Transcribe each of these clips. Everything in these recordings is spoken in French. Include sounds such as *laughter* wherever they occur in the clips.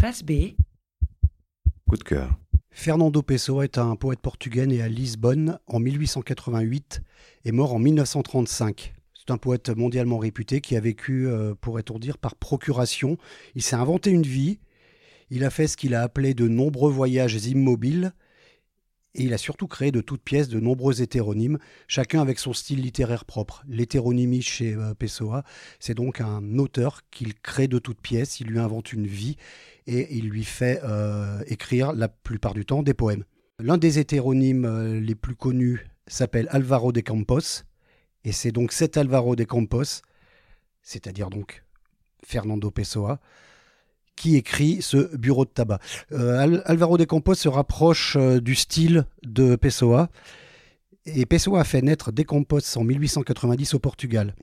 Face B. Coup de cœur. Fernando Pessoa est un poète portugais né à Lisbonne en 1888 et mort en 1935. C'est un poète mondialement réputé qui a vécu, euh, pourrait-on dire, par procuration. Il s'est inventé une vie, il a fait ce qu'il a appelé de nombreux voyages immobiles, et il a surtout créé de toutes pièces de nombreux hétéronymes, chacun avec son style littéraire propre. L'hétéronymie chez euh, Pessoa, c'est donc un auteur qu'il crée de toutes pièces, il lui invente une vie et il lui fait euh, écrire la plupart du temps des poèmes. L'un des hétéronymes euh, les plus connus s'appelle Alvaro de Campos, et c'est donc cet Alvaro de Campos, c'est-à-dire donc Fernando Pessoa, qui écrit ce bureau de tabac. Euh, Alvaro de Campos se rapproche euh, du style de Pessoa, et Pessoa a fait naître De Campos en 1890 au Portugal.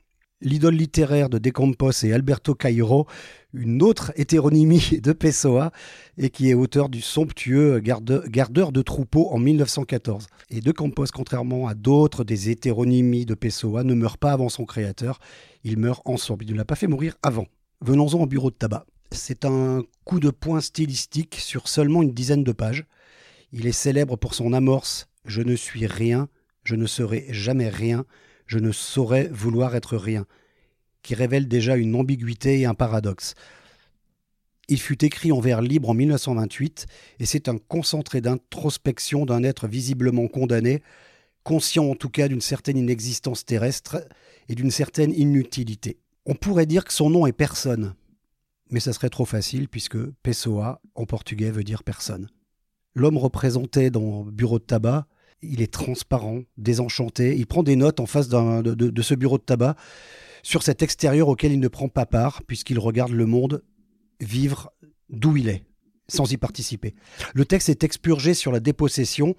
L'idole littéraire de De Campos est Alberto Cairo, une autre hétéronymie *laughs* de Pessoa, et qui est auteur du somptueux Gardeur de troupeaux en 1914. Et De Campos, contrairement à d'autres des hétéronymies de Pessoa, ne meurt pas avant son créateur, il meurt ensemble. Il ne l'a pas fait mourir avant. Venons-en au bureau de tabac. C'est un coup de poing stylistique sur seulement une dizaine de pages. Il est célèbre pour son amorce Je ne suis rien, je ne serai jamais rien, je ne saurais vouloir être rien, qui révèle déjà une ambiguïté et un paradoxe. Il fut écrit en vers libre en 1928 et c'est un concentré d'introspection d'un être visiblement condamné, conscient en tout cas d'une certaine inexistence terrestre et d'une certaine inutilité. On pourrait dire que son nom est personne, mais ça serait trop facile puisque Pessoa en portugais veut dire personne. L'homme représenté dans Bureau de tabac, il est transparent, désenchanté, il prend des notes en face de, de, ce bureau de tabac sur cet extérieur auquel il ne prend pas part puisqu'il regarde le monde vivre d'où il est, sans y participer. Le texte est expurgé sur la dépossession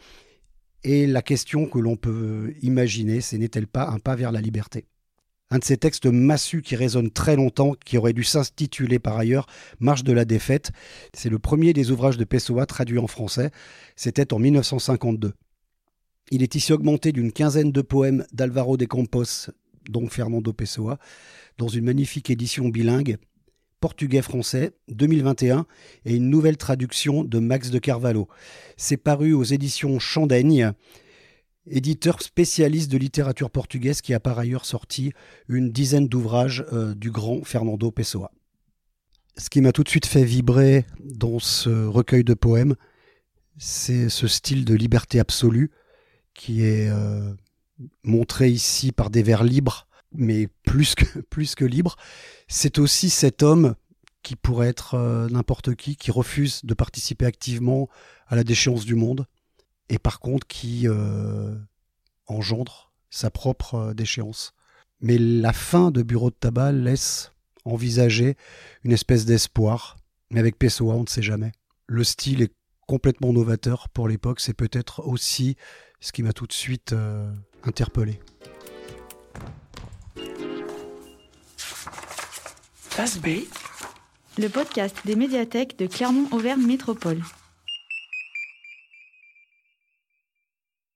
et la question que l'on peut imaginer, c'est n'est-elle pas un pas vers la liberté? Un de ces textes massus qui résonne très longtemps, qui aurait dû s'intituler par ailleurs Marche de la défaite. C'est le premier des ouvrages de Pessoa traduit en français. C'était en 1952. Il est ici augmenté d'une quinzaine de poèmes d'Alvaro de Campos, dont Fernando Pessoa, dans une magnifique édition bilingue, portugais-français 2021, et une nouvelle traduction de Max de Carvalho. C'est paru aux éditions Chandaigne éditeur spécialiste de littérature portugaise qui a par ailleurs sorti une dizaine d'ouvrages euh, du grand Fernando Pessoa. Ce qui m'a tout de suite fait vibrer dans ce recueil de poèmes, c'est ce style de liberté absolue qui est euh, montré ici par des vers libres, mais plus que, *laughs* plus que libres. C'est aussi cet homme qui pourrait être euh, n'importe qui, qui refuse de participer activement à la déchéance du monde, et par contre qui euh, engendre sa propre euh, déchéance. Mais la fin de Bureau de tabac laisse envisager une espèce d'espoir, mais avec Pessoa, on ne sait jamais. Le style est complètement novateur pour l'époque, c'est peut-être aussi ce qui m'a tout de suite euh, interpellé. Face B. Le podcast des médiathèques de Clermont-Auvergne Métropole.